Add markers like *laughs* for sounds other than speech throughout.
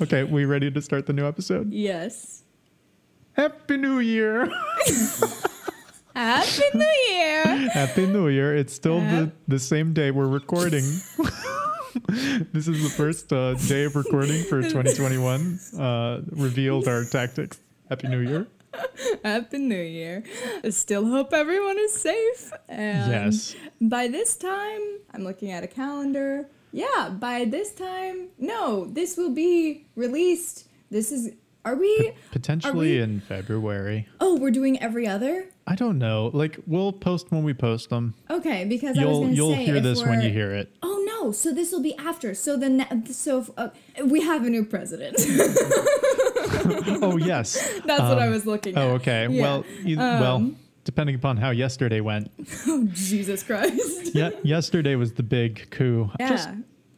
Okay, we ready to start the new episode? Yes. Happy New Year! *laughs* Happy New Year! Happy New Year! It's still the, the same day we're recording. *laughs* this is the first uh, day of recording for *laughs* 2021. Uh, revealed our tactics. Happy New Year! Happy New Year. I still hope everyone is safe. And Yes. By this time, I'm looking at a calendar. Yeah, by this time, no, this will be released. This is. Are we? Potentially we- in February. Oh, we're doing every other? I don't know. Like we'll post when we post them. Okay, because I was You'll going to you'll say. hear this when you hear it. Oh no! So this will be after. So the ne- so uh, we have a new president. *laughs* Oh yes. *laughs* That's what I Um, was looking at. Oh okay. Yeah. Well, you, well, Um, depending upon how yesterday went. *laughs* Oh Jesus Christ! *laughs* Yeah, yesterday was the big coup. Just Yeah.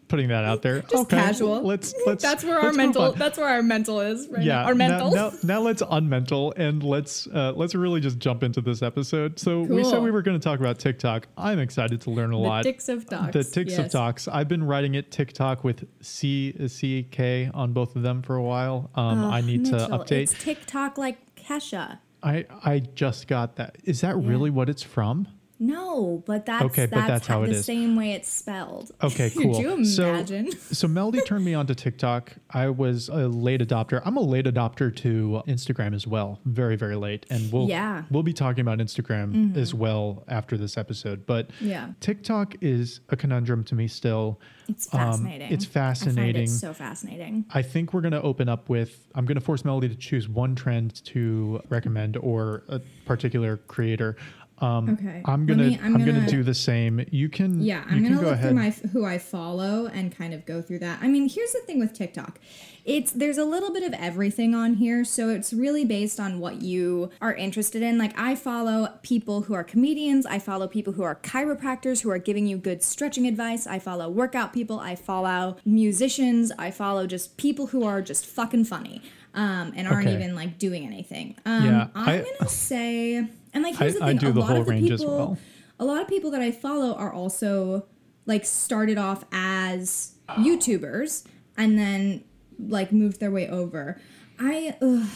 putting that out there. Just okay, casual. Let's let's. that's where our let's mental. That's where our mental is right yeah. now. Our mental. Now, now, now let's unmental and let's uh, let's really just jump into this episode. So we said we were going to talk about TikTok. I'm excited to learn a the lot. ticks of docs. the ticks of talks. I've been writing it TikTok with C C K on both of them for a while. Um, I need to update. It's TikTok like Kesha. I I just got that. Is that really what it's from? No, but that's Okay, but that's how it the is. same way it's spelled. Okay, *laughs* cool. Could you So- imagine? So Melody turned me on to TikTok. I was a late adopter. I'm a late adopter to Instagram as well. Very, very late. And we'll Yeah. we'll be talking about Instagram as well after this episode. But Yeah. TikTok is a conundrum to me still. It's Um, fascinating. it's I fascinating. so fascinating. I think we're going to open up with I'm going to force Melody to choose one trend to recommend or a particular creator. Um, Okay. I'm gonna me- I'm I'm gonna, gonna- do the same. You can Yeah, you I'm can gonna go look ahead. through my who I follow and kind of go through that. I mean, here's the thing with TikTok. It's there's a little bit of everything on here, so it's really based on what you are interested in. Like I follow people who are comedians, I follow people who are chiropractors who are giving you good stretching advice. I follow workout people, I follow musicians, I follow just people who are just fucking funny. Um, and aren't Okay. even like doing anything. Um, Yeah, I'm I- gonna say, and like here's I- the I thing: do a the lot whole of the range as people, well. a lot of people that I follow are also like started off as YouTubers and then like moved their way over. I ugh,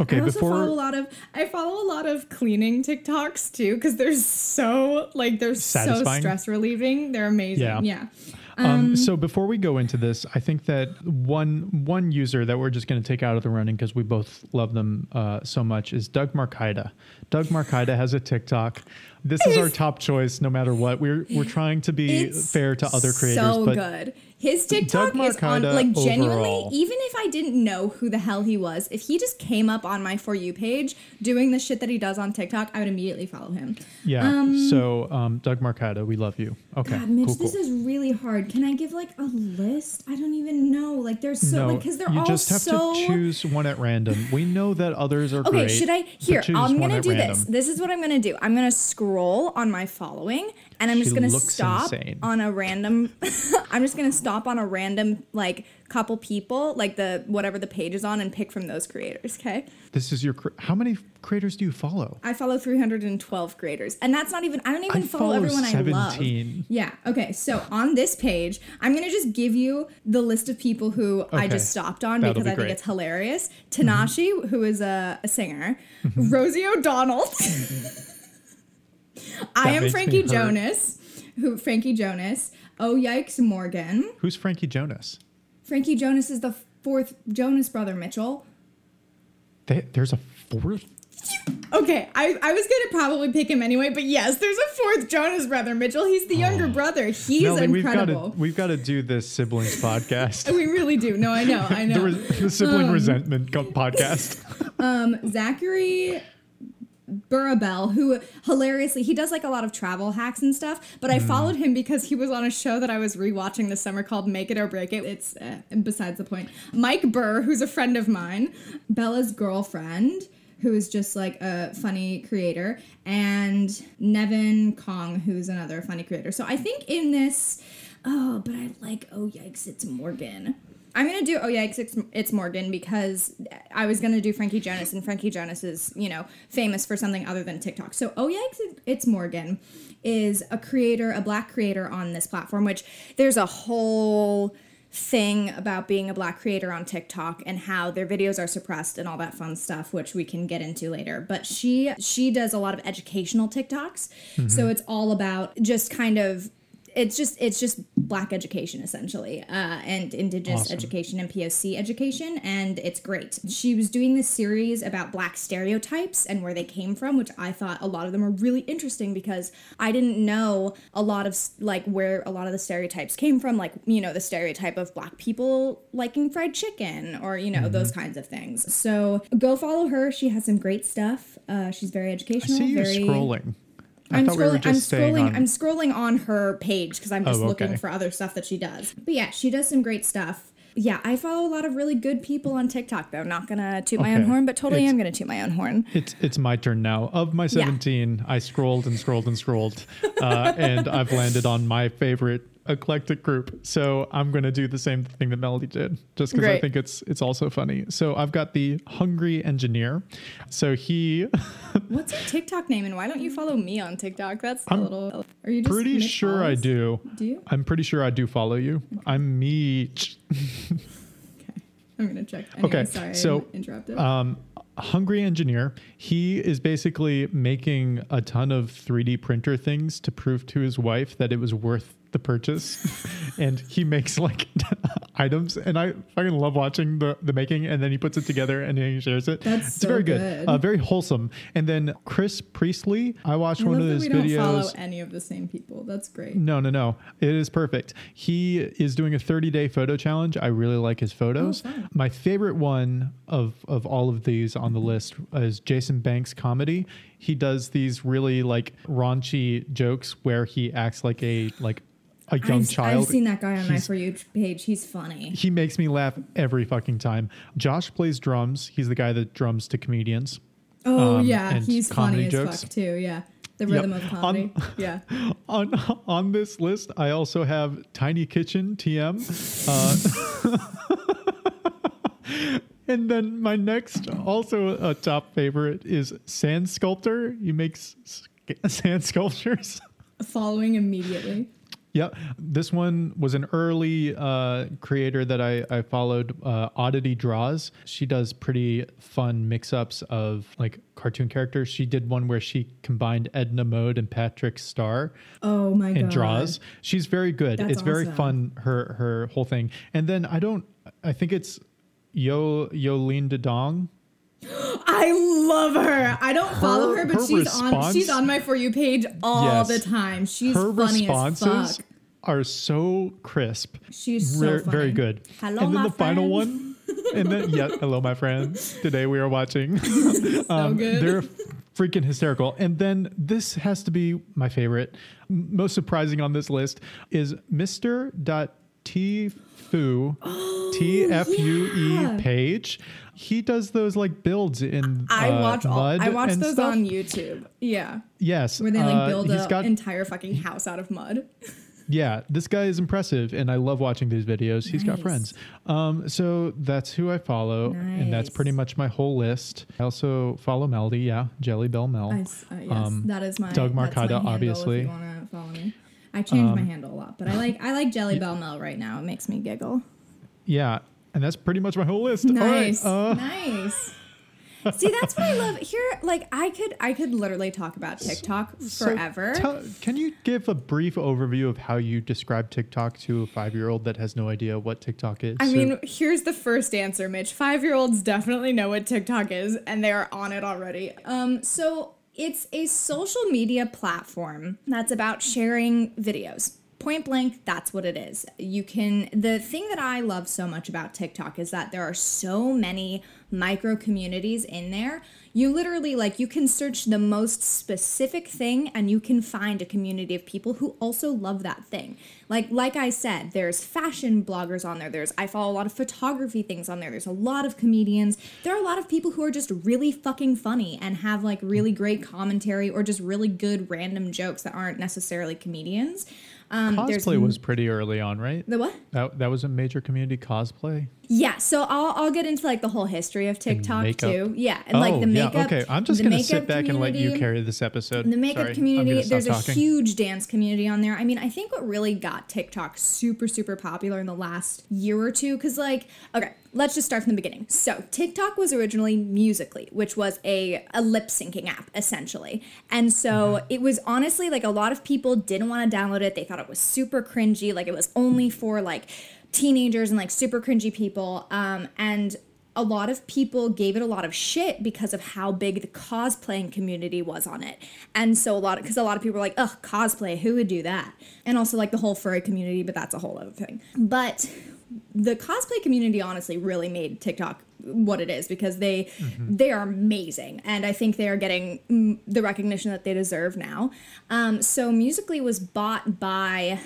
okay, I also before follow a lot of I follow a lot of cleaning TikToks too because they're so like they're so stress relieving. They're amazing. Yeah. Yeah. Um, so before we go into this, I think that one one user that we're just going to take out of the running because we both love them uh, so much is Doug Marcaida. Doug Marcaida has a TikTok. This is our top choice, no matter what. We're we're trying to be fair to other creators, So but good. His TikTok is on like genuinely. overall. Even if I didn't know who the hell he was, if he just came up on my for you page doing the shit that he does on TikTok, I would immediately follow him. yeah. so um, Doug Marcaida, we love you. Okay, God, Mitch, cool, this cool. is really hard. Can I give like a list? I don't even know. Like there's so no, like because they're you all just have so. to choose one at random. We know that others are Okay, great. should I? Here, I'm gonna do random. this. This is what I'm gonna do. I'm gonna scroll on my following, and I'm just She gonna stop insane. on a random. *laughs* I'm just gonna stop on a random like couple people, like the whatever the page is on, and pick from those creators. Okay. This is your. How many creators do you follow? I follow 312 creators, and that's not even. I don't even I follow, follow everyone I love. Yeah. Okay. So on this page, I'm gonna just give you the list of people who I just stopped on That'll because be I think great. Mm-hmm. it's hilarious. Tanashi, who is a, a singer, Rosie O'Donnell. *laughs* I am Frankie. Jonas. Who Frankie Jonas? Oh yikes, Morgan. Who's Frankie Jonas? Frankie Jonas is the fourth Jonas brother, Mitchell. They, there's a fourth. Okay, I, I was gonna probably pick him anyway, but yes, there's a fourth Jonas brother, Mitchell. He's the younger brother. He's got incredible. we've got to do this siblings *laughs* podcast. we really do. No, I know, I the, know. the sibling resentment podcast. *laughs* Um, Zachary Burr Abel, who hilariously he does like a lot of travel hacks and stuff. But I followed him because he was on a show that I was rewatching this summer called Make It or Break It. It's uh, besides the point. Mike Burr, who's a friend of mine, Bella's girlfriend. Who is just like a funny creator, and Nevin Kong, who's another funny creator. So I think in this, oh, but I like, oh yikes, it's Morgan. I'm gonna do oh yikes it's, it's Morgan because I was gonna do Frankie Jonas and Frankie Jonas is you know famous for something other than TikTok. So oh yikes it's Morgan is a creator, a black creator on this platform, which there's a whole thing about being a black creator on TikTok and how their videos are suppressed and all that fun stuff which we can get into later. But she she does a lot of educational TikToks. Mm-hmm. So it's all about just kind of it's just it's just black education essentially uh, and indigenous Awesome. education and poc education and it's great. She was doing this series about black stereotypes and where they came from which i thought a lot of them are really interesting because i didn't know a lot of like where a lot of the stereotypes came from like you know the stereotype of black people liking fried chicken or you know those kinds of things. So go follow her. She has some great stuff. Uh, she's very educational I see you very scrolling. I I'm thought we were scrolling. I'm scrolling. on. I'm scrolling on her page because I'm just Oh, looking for other stuff that she does. But yeah, she does some great stuff. Yeah, I follow a lot of really good people on TikTok though. Not gonna toot my own horn, but totally It's- am gonna toot my own horn. It's it's my turn now. Of my 17, I scrolled and scrolled and scrolled, uh, and I've landed on my favorite eclectic group. So I'm going to do the same thing that Melody did, just because I think it's it's also funny. So I've got the Hungry Engineer. So he, *laughs* What's your TikTok name, and why don't you follow me on TikTok? That's a I'm little. Are you just pretty sure I do. Do you? I'm pretty sure I do follow you. I'm Meech. Okay, I'm gonna check. Anyway, Okay, sorry, so, interrupted. um, hungry engineer he is basically making a ton of 3d printer things to prove to his wife that it was worth the purchase and he makes like *laughs* items and i fucking love watching the, the making and then he puts it together and then he shares it That's it's so very good, good. Uh, very wholesome and then chris priestley i watched I one of his we don't follow any of the same people. That's great. no, no, no. It is perfect. He is doing a 30 day photo challenge. I really like his photos. fun. My favorite one of, of all of these on the list is Jason Banks comedy. He does these really like raunchy jokes where he acts like a like a young I've, child. I've seen that guy on my for you page. He's funny. he makes me laugh every fucking time. Josh plays drums. He's the guy that drums to comedians. Oh um, yeah, he's funny as jokes. fuck too. Yeah, the Yep. rhythm of comedy. On- *laughs* yeah. on on this list i also have tiny kitchen tm uh, *laughs* and then my next also a top favorite is sand sculptor he makes *laughs* sand sculptures Following immediately. Yeah this one was an early uh, creator that i, I followed uh, oddity draws she does pretty fun mix-ups of like cartoon characters she did one where she combined edna mode and patrick star Oh my god. and draws. She's very good. That's it's very fun her her whole thing. And then I don't I think it's Yo Yolene Dong. I love her. I don't follow her, but her she's on she's on my for you page all Yes. the time. She's Her funny responses as fuck. are so crisp. She's so Ver- very good. Hello, and then my the final one. And then yeah, hello my friends. Today we are watching. *laughs* So Um, good. They're freaking hysterical. And then this has to be my favorite, most surprising on this list is Mr. Dot Tfu *gasps* T F U Oh, yeah. E page. He does those like builds in I uh, watch all mud I watch those stuff. on YouTube. Yeah. Yes, Where they like uh, build he's an entire fucking house out of mud. *laughs* yeah, this guy is impressive, and I love watching these videos. He's got friends. Um, so that's who I follow, and that's pretty much my whole list. I also follow Melody, yeah, Jelly Bell Mel. I uh, yes, Um, that is my Doug Marcaida, obviously. If you want to follow me. I change Um, my handle a lot, but I like I like Jelly Bell Mel right now. It makes me giggle. Yeah, and that's pretty much my whole list. All right, Nice, uh, *laughs* nice. See, that's what I love here. Like, I could, I could literally talk about TikTok so forever. tell- can you give a brief overview of how you describe TikTok to a five-year-old that has no idea what TikTok is? I So- mean, here's the first answer, Mitch. Five year olds definitely know what TikTok is, and they are on it already. Um, so it's a social media platform that's about sharing videos. Point blank, that's what it is. You can, the thing that I love so much about TikTok is that there are so many micro communities in there. You literally, like, you can search the most specific thing and you can find a community of people who also love that thing. Like, like I said, there's fashion bloggers on there. There's, I follow a lot of photography things on there. There's a lot of comedians. There are a lot of people who are just really fucking funny and have like really great commentary or just really good random jokes that aren't necessarily comedians. Um, Cosplay was pretty early on, right? the what? That, that was a major community cosplay. Yeah, so I'll I'll get into like the whole history of TikTok too. Yeah, and like the makeup. yeah. Okay, I'm just gonna sit back and let you carry this episode. the makeup Sorry, community there's a huge dance community on there i mean i think what really got tiktok super super popular in the last year or two because like okay let's just start from the beginning so tiktok was originally musically which was a, a lip syncing app essentially and so Mm-hmm. it was honestly like a lot of people didn't want to download it they thought it was super cringy like it was only for like teenagers and like super cringy people um, and a lot of people gave it a lot of shit because of how big the cosplaying community was on it. And so a lot because a lot of people were like, "Ugh, cosplay, who would do that?" And also like the whole furry community, but that's a whole other thing. But the cosplay community honestly really made TikTok what it is because they they are amazing and I think they are getting the recognition that they deserve now. Um, so Musically was bought by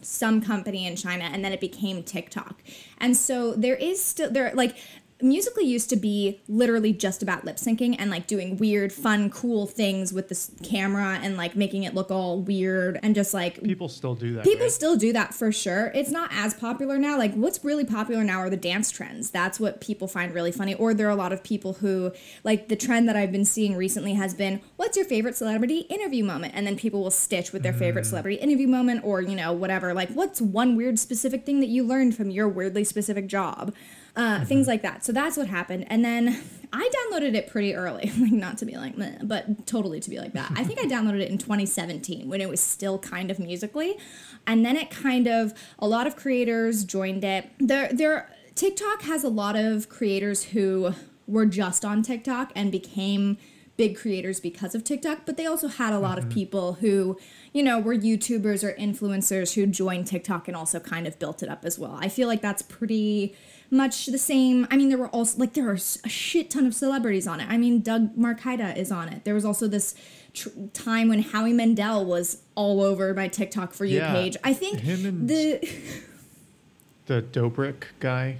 some company in China and then it became TikTok. And so there is still there like Musically used to be literally just about lip syncing and like doing weird, fun, cool things with this camera and like making it look all weird and just like People still do that. People right? still do that for sure. It's not as popular now. Like what's really popular now are the dance trends. That's what people find really funny. Or there are a lot of people who like the trend that I've been seeing recently has been what's your favorite celebrity interview moment? And then people will stitch with their favorite mm. celebrity interview moment or, you know, whatever. Like what's one weird specific thing that you learned from your weirdly specific job? Uh, things like that. So that's what happened. And then I downloaded it pretty early, *laughs* like not to be like, meh, but totally to be like that. I think I *laughs* downloaded it in 2017 when it was still kind of musically, and then it kind of a lot of creators joined it. There, there, TikTok has a lot of creators who were just on TikTok and became big creators because of TikTok, but they also had a lot of people who, you know, were YouTubers or influencers who joined TikTok and also kind of built it up as well. I feel like that's pretty much the same. I mean, there were also like there are a shit ton of celebrities on it. I mean, Doug Marcaida is on it. There was also this tr- time when Howie Mandel was all over my TikTok for you Yeah, page. I think him and- the *laughs* The Dobrik guy.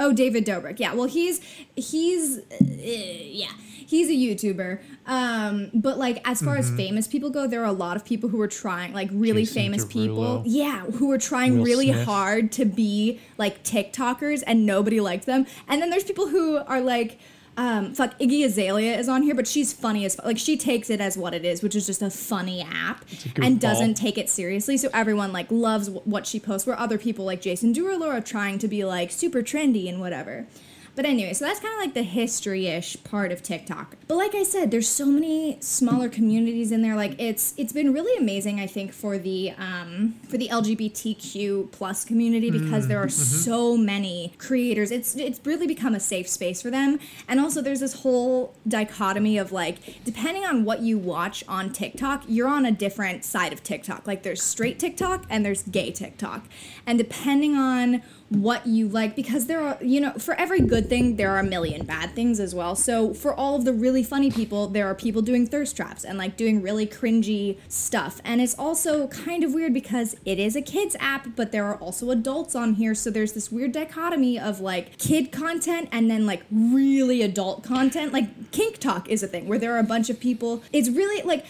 Oh, David Dobrik. Yeah. Well, he's he's uh, yeah, he's a YouTuber. Um, but like as far as famous people go, there are a lot of people who are trying like really Jason famous people. Yeah, who are trying Will really Smith. hard to be like TikTokers and nobody liked them. And then there's people who are like um, fuck, Iggy Azalea is on here, but she's funny as fu- like she takes it as what it is, which is just a funny app, a and goofball. doesn't take it seriously. So everyone like loves w- what she posts. Where other people like Jason Derulo are trying to be like super trendy and whatever. But anyway, so that's kind of like the history-ish part of TikTok. But like I said, there's so many smaller communities in there. Like it's it's been really amazing, I think, for the um, for the LGBTQ plus community because there are so many creators. It's it's really become a safe space for them. And also, there's this whole dichotomy of like, depending on what you watch on TikTok, you're on a different side of TikTok. Like there's straight TikTok and there's gay TikTok, and depending on what you like because there are you know for every good thing there are a million bad things as well. So for all of the really funny people there are people doing thirst traps and like doing really cringy stuff. And it's also kind of weird because it is a kids app but there are also adults on here. So there's this weird dichotomy of like kid content and then like really adult content. Like kink talk is a thing where there are a bunch of people. It's really like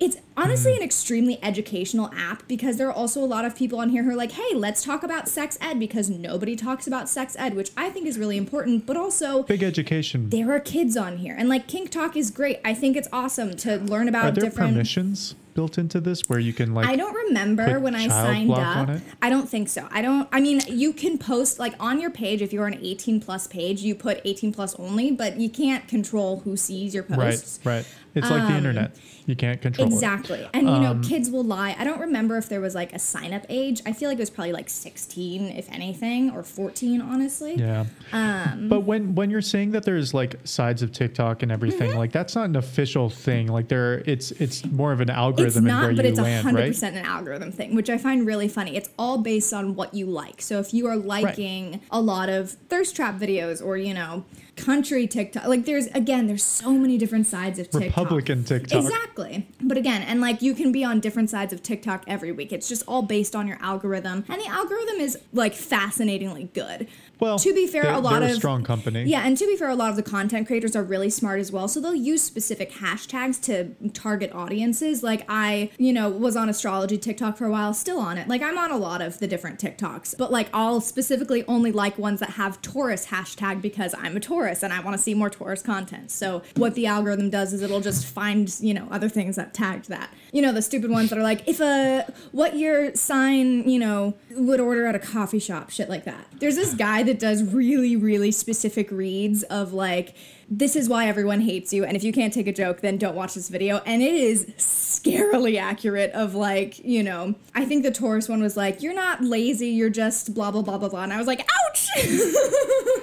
it's honestly hmm. an extremely educational app because there are also a lot of people on here who are like, hey, let's talk about sex ed because nobody talks about sex ed, which I think is really important. But also, Big education. there are kids on here. And like Kink Talk is great. I think it's awesome to learn about Are there different. permissions built into this where you can like I don't remember when I signed up. I don't think so. I don't. I mean, you can post like on your page if you're an 18 plus page, you put 18 plus only, but you can't control who sees your posts. right, right. It's like the internet. You can't control it. Exactly. And you Um, know, kids will lie. I don't remember if there was like a sign up age. I feel like it was probably like 16 if anything or 14 honestly. Yeah. Um, but when when you're saying that there's like sides of TikTok and everything, Mm-hmm. like that's not an official thing. Like there, it's it's more of an It's algorithm and not, but it's land, 100% right? an algorithm thing, which I find really funny. It's all based on what you like. So if you are liking a lot of thirst trap videos or, you know, country TikTok, like there's again, there's so many different sides of TikTok. Republican TikTok. Exactly. But again, and like you can be on different sides of TikTok every week. It's just all based on your algorithm. And the algorithm is like fascinatingly good. Well, to be fair, a lot a of strong company. Yeah, and to be fair, a lot of the content creators are really smart as well. So they'll use specific hashtags to target audiences. Like I, you know, was on astrology TikTok for a while, still on it. Like I'm on a lot of the different TikToks, but like I'll specifically only like ones that have Taurus hashtag because I'm a Taurus and I want to see more Taurus content. So what the algorithm does is it'll just find, you know, other things that tagged that. You know, the stupid ones that are like, if a what your sign, you know, would order at a coffee shop, shit like that. There's this guy that does really, really specific reads of like, this is why everyone hates you, and if you can't take a joke, then don't watch this video. And it is scarily accurate of like, you know, I think the Taurus one was like, you're not lazy, you're just blah blah blah blah blah. And I was like, ouch! *laughs*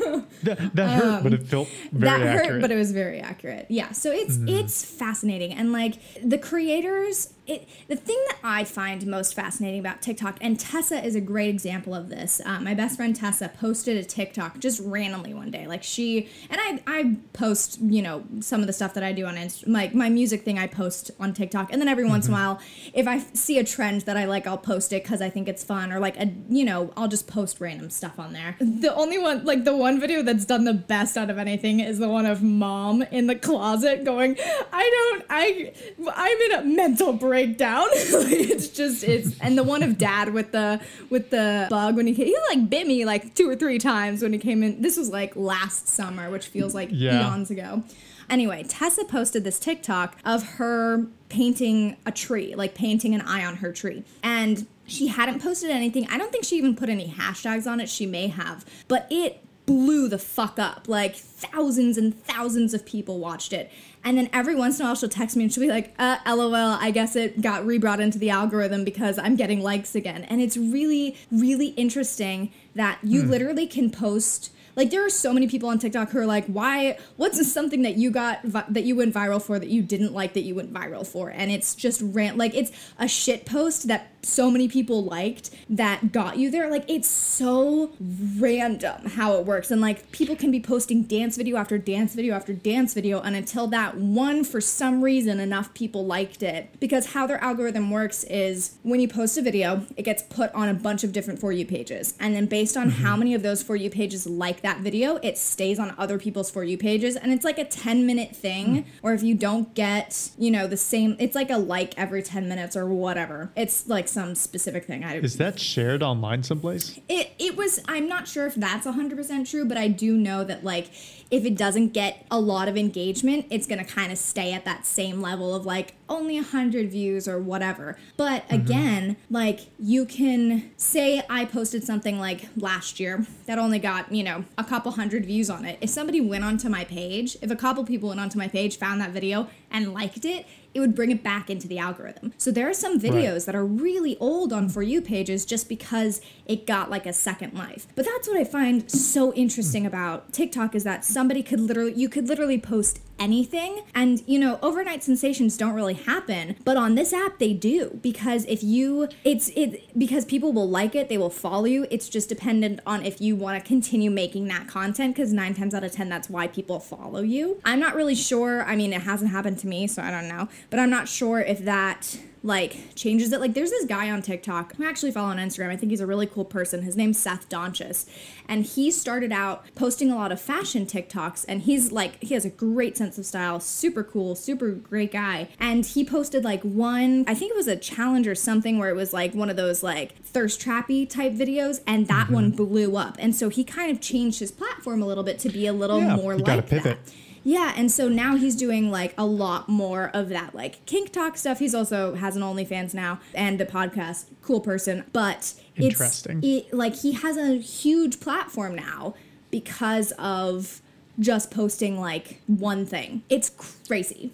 *laughs* That, that hurt, but it felt very Um, that accurate. hurt, but it was very accurate. Yeah, so it's it's fascinating, and like the creators, it the thing that I find most fascinating about TikTok, and Tessa is a great example of this. Uh, my best friend Tessa posted a TikTok just randomly one day, like she and I I post you know some of the stuff that I do on Inst- like my music thing I post on TikTok, and then every once in a while, if I see a trend that I like, I'll post it because I think it's fun, or like a you know I'll just post random stuff on there. The only one like the one video that's done the best out of anything is the one of mom in the closet going, I don't I I'm in a mental breakdown. *laughs* it's just it's and the one of dad with the with the bug when he came, he like bit me like two or three times when he came in. This was like last summer, which feels like Yeah. eons ago. Anyway, Tessa posted this TikTok of her painting a tree, like painting an eye on her tree. And she hadn't posted anything. I don't think she even put any hashtags on it. She may have. But it blew the fuck up. Like thousands and thousands of people watched it. And then every once in a while she'll text me and she'll be like, uh, lol, I guess it got rebrought into the algorithm because I'm getting likes again. And it's really, really interesting that you literally can post like there are so many people on TikTok who are like, "Why? What's something that you got vi- that you went viral for that you didn't like that you went viral for?" And it's just rant like it's a shit post that so many people liked that got you there. Like it's so random how it works, and like people can be posting dance video after dance video after dance video, and until that one for some reason enough people liked it because how their algorithm works is when you post a video, it gets put on a bunch of different for you pages, and then based on mm-hmm. how many of those for you pages like that video, it stays on other people's for you pages, and it's like a 10 minute thing. Hmm. Or if you don't get, you know, the same, it's like a like every 10 minutes or whatever. It's like some specific thing. I Is that shared online someplace? it it was i'm not sure if that's 100% true but i do know that like if it doesn't get a lot of engagement it's going to kind of stay at that same level of like only 100 views or whatever but mm-hmm. again like you can say i posted something like last year that only got you know a couple hundred views on it. If somebody went onto my page if a couple people went onto my page found that video and liked it it would bring it back into the algorithm. So there are some videos that are really old on For You pages just because it got like a second life. But that's what I find so interesting hmm. about TikTok is that somebody could literally, you could literally post anything. And, you know, overnight sensations don't really happen, but on this app they do because if you, it's, it, because people will like it, they will follow you. It's just dependent on if you want to continue making that content because nine times out of 10, that's why people follow you. I'm not really sure. I mean, it hasn't happened to me, so I don't know, but I'm not sure if that like changes it. Like there's this guy on TikTok who I actually follow on Instagram. I think he's a really cool person. His name's Seth Donchis. And he started out posting a lot of fashion TikToks and he's like he has a great sense of style, super cool, super great guy. And he posted like one, I think it was a challenge or something where it was like one of those like thirst trappy type videos and that mm-hmm. one blew up. And so he kind of changed his platform a little bit to be a little Yeah, more like pivot. that. Yeah, and so now he's doing like a lot more of that like kink talk stuff. He's also has an OnlyFans now and a podcast. Cool person, but Interesting. It's, it, like he has a huge platform now because of just posting like one thing. It's crazy.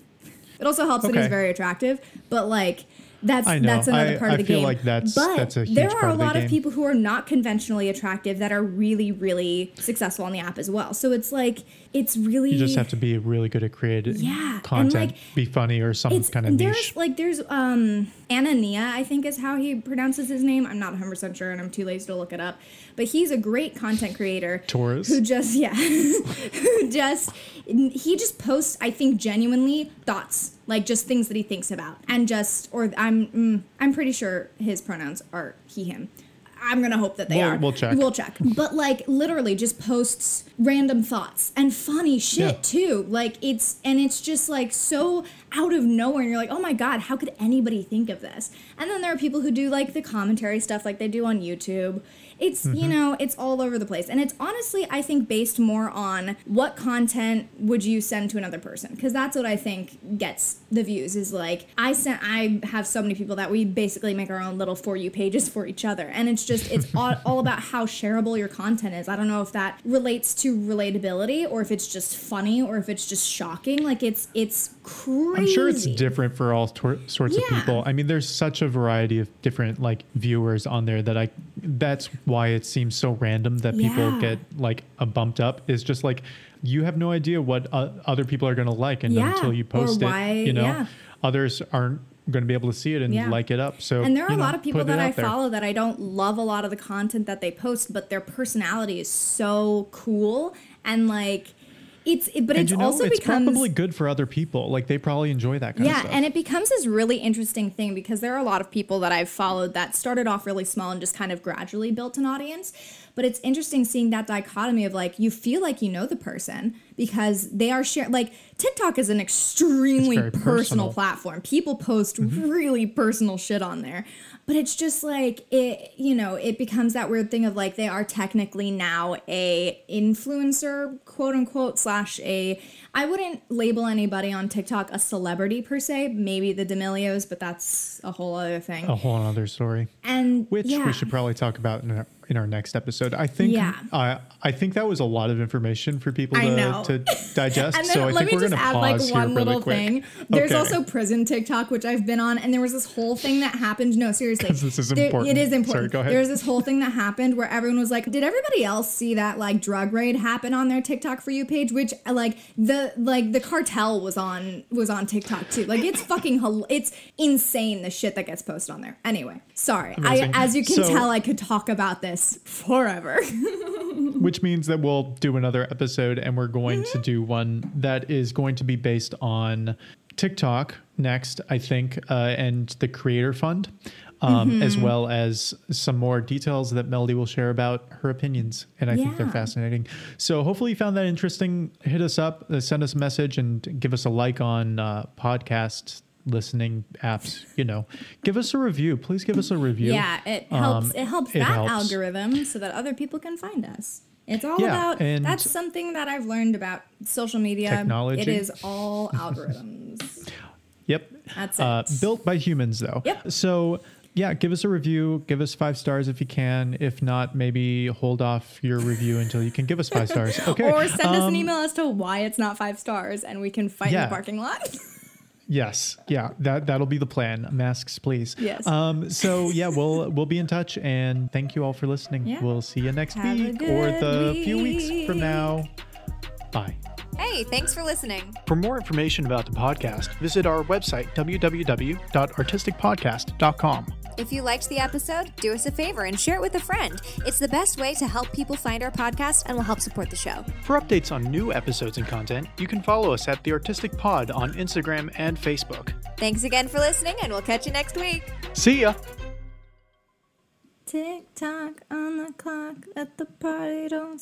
It also helps that he's very attractive, but like That's I know. that's another I- part of I the feel game. like that's- but that's a huge there are a of lot of people who are not conventionally attractive that are really, really successful on the app as well. So it's like it's really You just have to be really good at creating Yeah, content, like, be funny or some kind of there's niche. like there's um Anania, I think is how he pronounces his name. I'm not 100 percent sure, and I'm too lazy to look it up. But he's a great content creator. Taurus. Who just *laughs* yeah, *laughs* who just he just posts I think genuinely thoughts like just things that he thinks about and just or I'm mm, I'm pretty sure his pronouns are he him. I'm gonna hope that they We'll- are. we'll check. We'll check. *laughs* But like literally just posts random thoughts and funny shit Yeah. too. Like it's and it's just like so out of nowhere and you're like, "Oh my god, how could anybody think of this?" And then there are people who do like the commentary stuff like they do on YouTube. It's, Mm-hmm. you know, it's all over the place. And it's honestly I think based more on what content would you send to another person? Cuz that's what I think gets the views is like I sent I have so many people that we basically make our own little for you pages for each other. And it's just it's *laughs* all, all about how shareable your content is. I don't know if that relates to relatability or if it's just funny or if it's just shocking. Like it's it's crazy. I'm sure it's different for all tor- sorts of people. I mean, there's such a variety of different like viewers on there that I. That's why it seems so random that people get like a bumped up. Is just like you have no idea what uh, other people are going to like, and Yeah, until you post why- it, you know, yeah. others aren't going to be able to see it and Yeah. like it up. So And there are a know, lot of people that I there. follow that I don't love a lot of the content that they post, but their personality is so cool and like it's it, but and it's you know, also it's becomes probably good for other people. Like they probably enjoy that kind of yeah, and it becomes this really interesting thing because there are a lot of people that I've followed that started off really small and just kind of gradually built an audience. But it's interesting seeing that dichotomy of like you feel like you know the person because they are sharing. Like TikTok is an extremely personal, personal. platform. People post mm-hmm. really personal shit on there. But it's just like it, you know, it becomes that weird thing of like they are technically now a influencer, quote unquote, slash a. I wouldn't label anybody on TikTok a celebrity per se. Maybe the D'Amelios, but that's a whole other thing. a whole other story. And which yeah. we should probably talk about in our, in our next episode. I think Yeah. I I think that was a lot of information for people to, to *laughs* digest. And then so I let think me we're just add like one really little quick. thing. There's Okay. also prison TikTok, which I've been on, and there was this whole thing that happened. No, seriously, *laughs* this is There- important. It is important. Sorry, go ahead. There's this whole thing that happened where everyone was like, "Did everybody else see that like drug raid happen on their TikTok for you page?" Which like the like the cartel was on was on TikTok too. Like it's fucking it's insane the shit that gets posted on there. Anyway, sorry. I as you can So- tell, I could talk about this forever. *laughs* which means that we'll do another episode and we're going Mm-hmm. to do one that is going to be based on TikTok next, I think, uh, and the Creator Fund, um, Mm-hmm. as well as some more details that Melody will share about her opinions. And I think they're fascinating. So hopefully you found that interesting. Hit us up, uh, send us a message, and give us a like on uh, podcast listening apps you know give us a review please give us a review Yeah, it helps. Um, it helps it that helps. algorithm so that other people can find us. It's all Yeah, about. and- That's something that I've learned about social media. Technology. It is all algorithms. *laughs* Yep. That's Uh, built by humans, though. Yep. So, yeah, give us a review. Give us five stars if you can. If not, maybe hold off your review until you can give us five stars. *laughs* Okay. Or send us an Um, email as to why it's not five stars, and we can fight in the parking lot. *laughs* Yes. Yeah. That that'll be the plan. Masks, please. Yes. Um. So yeah, we'll we'll be in touch, and thank you all for listening. Yeah. We'll see you next Have week or good the few weeks from now. Bye. Hey, thanks for listening. For more information about the podcast, visit our website, www.artisticpodcast.com. If you liked the episode, do us a favor and share it with a friend. It's the best way to help people find our podcast and will help support the show. For updates on new episodes and content, you can follow us at The Artistic Pod on Instagram and Facebook. Thanks again for listening, and we'll catch you next week. See ya! Tick tock on the clock. Let the party don't